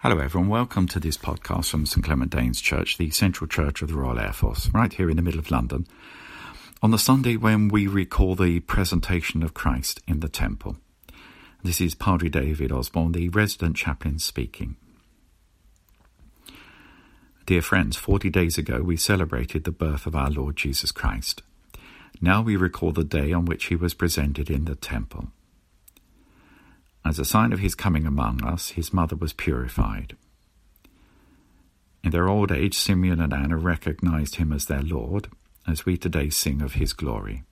Hello, everyone. Welcome to this podcast from St Clement Danes Church, the central church of the Royal Air Force, right here in the middle of London, on the Sunday when we recall the presentation of Christ in the temple. This is Padre David Osborne, the resident chaplain, speaking. Dear friends, 40 days ago we celebrated the birth of our Lord Jesus Christ. Now we recall the day on which he was presented in the temple. As a sign of his coming among us, his mother was purified. In their old age, Simeon and Anna recognized him as their Lord, as we today sing of his glory.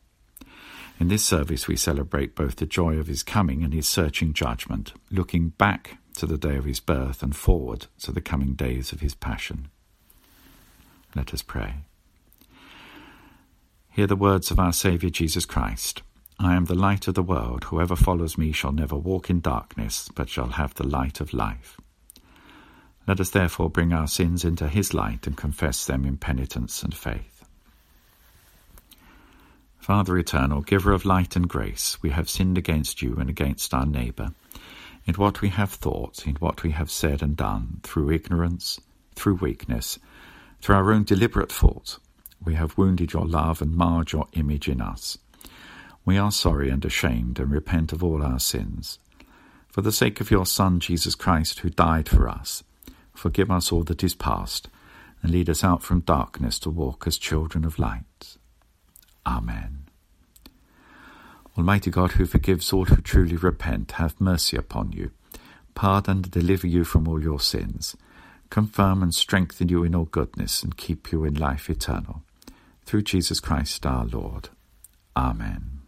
In this service, we celebrate both the joy of his coming and his searching judgment, looking back to the day of his birth and forward to the coming days of his passion. Let us pray. Hear the words of our Saviour Jesus Christ. I am the light of the world. Whoever follows me shall never walk in darkness, but shall have the light of life. Let us therefore bring our sins into his light and confess them in penitence and faith. Father eternal, giver of light and grace, we have sinned against you and against our neighbour, in what we have thought, in what we have said and done, through ignorance, through weakness, through our own deliberate fault. We have wounded your love and marred your image in us. We are sorry and ashamed and repent of all our sins. For the sake of your Son, Jesus Christ, who died for us, forgive us all that is past, and lead us out from darkness to walk as children of light. Amen. Almighty God, who forgives all who truly repent, have mercy upon you, pardon and deliver you from all your sins, confirm and strengthen you in all goodness, and keep you in life eternal. Through Jesus Christ our Lord. Amen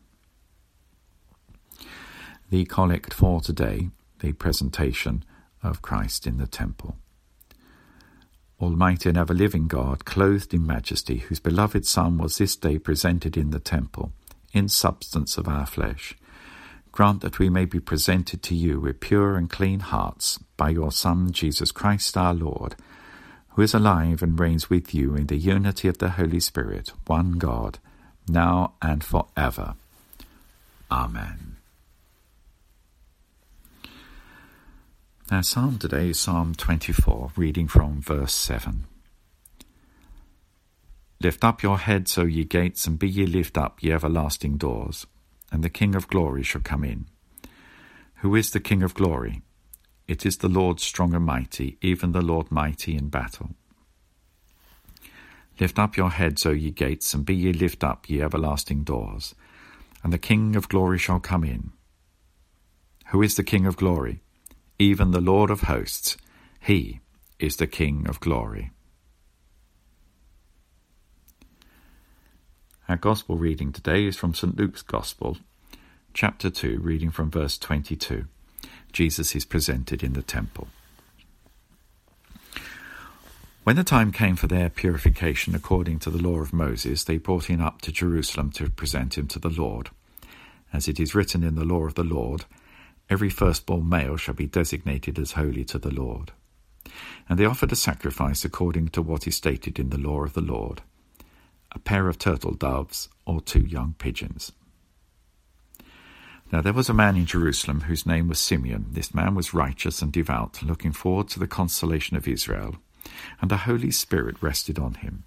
the collect for today, the presentation of Christ in the temple. Almighty and ever living God, clothed in majesty, whose beloved Son was this day presented in the temple, in substance of our flesh, grant that we may be presented to you with pure and clean hearts by your Son, Jesus Christ our Lord, who is alive and reigns with you in the unity of the Holy Spirit, one God, now and for ever. Amen. Our psalm today is Psalm 24, reading from verse 7. Lift up your heads, O ye gates, and be ye lift up, ye everlasting doors, and the King of glory shall come in. Who is the King of glory? It is the Lord strong and mighty, even the Lord mighty in battle. Lift up your heads, O ye gates, and be ye lift up, ye everlasting doors, and the King of glory shall come in. Who is the King of glory? Even the Lord of hosts. He is the King of glory. Our Gospel reading today is from St. Luke's Gospel, chapter 2, reading from verse 22. Jesus is presented in the temple. When the time came for their purification according to the law of Moses, they brought him up to Jerusalem to present him to the Lord. As it is written in the law of the Lord, Every firstborn male shall be designated as holy to the Lord. And they offered a sacrifice according to what is stated in the law of the Lord a pair of turtle doves or two young pigeons. Now there was a man in Jerusalem whose name was Simeon. This man was righteous and devout, looking forward to the consolation of Israel, and the Holy Spirit rested on him.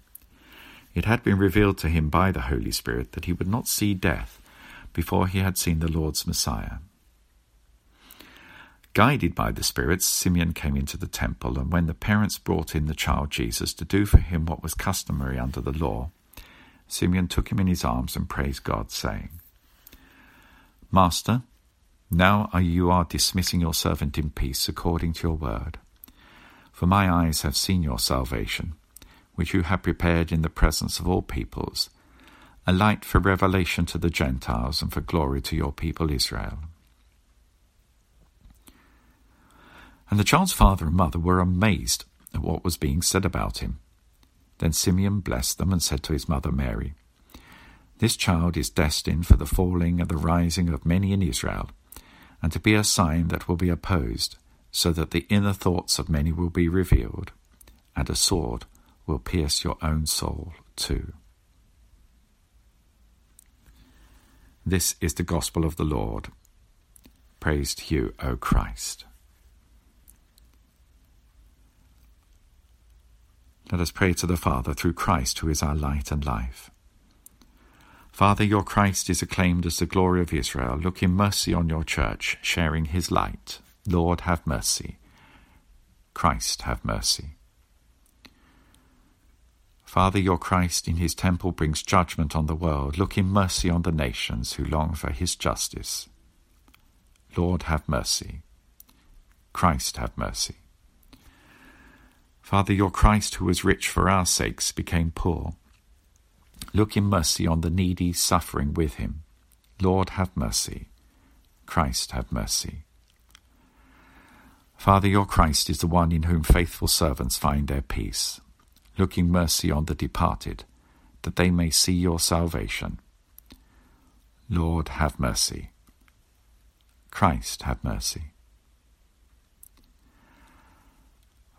It had been revealed to him by the Holy Spirit that he would not see death before he had seen the Lord's Messiah. Guided by the spirits, Simeon came into the temple, and when the parents brought in the child Jesus to do for him what was customary under the law, Simeon took him in his arms and praised God, saying, Master, now you are dismissing your servant in peace according to your word. For my eyes have seen your salvation, which you have prepared in the presence of all peoples, a light for revelation to the Gentiles and for glory to your people Israel. And the child's father and mother were amazed at what was being said about him. Then Simeon blessed them and said to his mother Mary, This child is destined for the falling and the rising of many in Israel, and to be a sign that will be opposed, so that the inner thoughts of many will be revealed, and a sword will pierce your own soul too. This is the gospel of the Lord. Praise to you, O Christ. Let us pray to the Father through Christ, who is our light and life. Father, your Christ is acclaimed as the glory of Israel. Look in mercy on your church, sharing his light. Lord, have mercy. Christ, have mercy. Father, your Christ in his temple brings judgment on the world. Look in mercy on the nations who long for his justice. Lord, have mercy. Christ, have mercy. Father, your Christ, who was rich for our sakes, became poor. Look in mercy on the needy suffering with him. Lord, have mercy. Christ, have mercy. Father, your Christ is the one in whom faithful servants find their peace. Looking mercy on the departed, that they may see your salvation. Lord, have mercy. Christ, have mercy.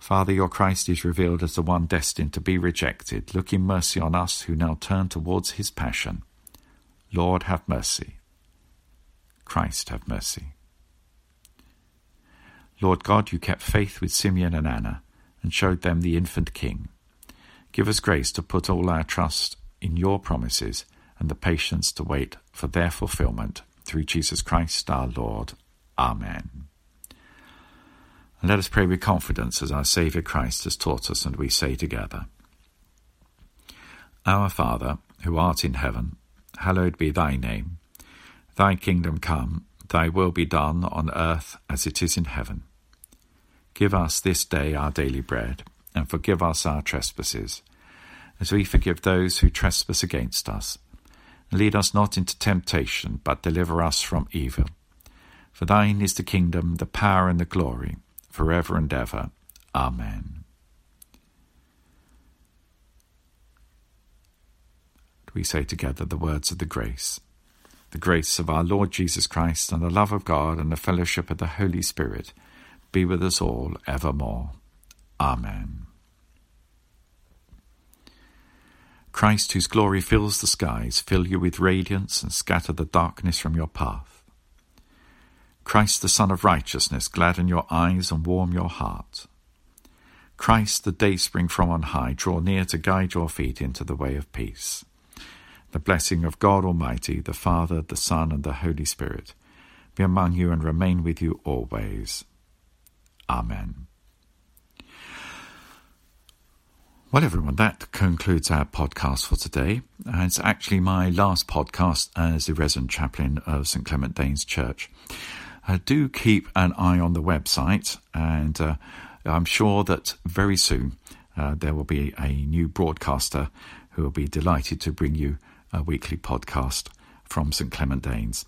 Father, your Christ is revealed as the one destined to be rejected. Look in mercy on us who now turn towards his passion. Lord, have mercy. Christ, have mercy. Lord God, you kept faith with Simeon and Anna and showed them the infant King. Give us grace to put all our trust in your promises and the patience to wait for their fulfillment. Through Jesus Christ our Lord. Amen. And let us pray with confidence as our Saviour Christ has taught us, and we say together Our Father, who art in heaven, hallowed be thy name. Thy kingdom come, thy will be done on earth as it is in heaven. Give us this day our daily bread, and forgive us our trespasses, as we forgive those who trespass against us. lead us not into temptation, but deliver us from evil. For thine is the kingdom, the power, and the glory forever and ever. Amen. We say together the words of the grace. The grace of our Lord Jesus Christ and the love of God and the fellowship of the Holy Spirit be with us all evermore. Amen. Christ, whose glory fills the skies, fill you with radiance and scatter the darkness from your path. Christ, the Sun of Righteousness, gladden your eyes and warm your heart. Christ, the dayspring from on high, draw near to guide your feet into the way of peace. The blessing of God Almighty, the Father, the Son, and the Holy Spirit be among you and remain with you always. Amen. Well, everyone, that concludes our podcast for today. And it's actually my last podcast as the resident chaplain of St. Clement Danes Church. Uh, do keep an eye on the website, and uh, I'm sure that very soon uh, there will be a new broadcaster who will be delighted to bring you a weekly podcast from St Clement Danes.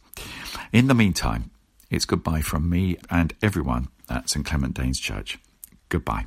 In the meantime, it's goodbye from me and everyone at St Clement Danes Church. Goodbye.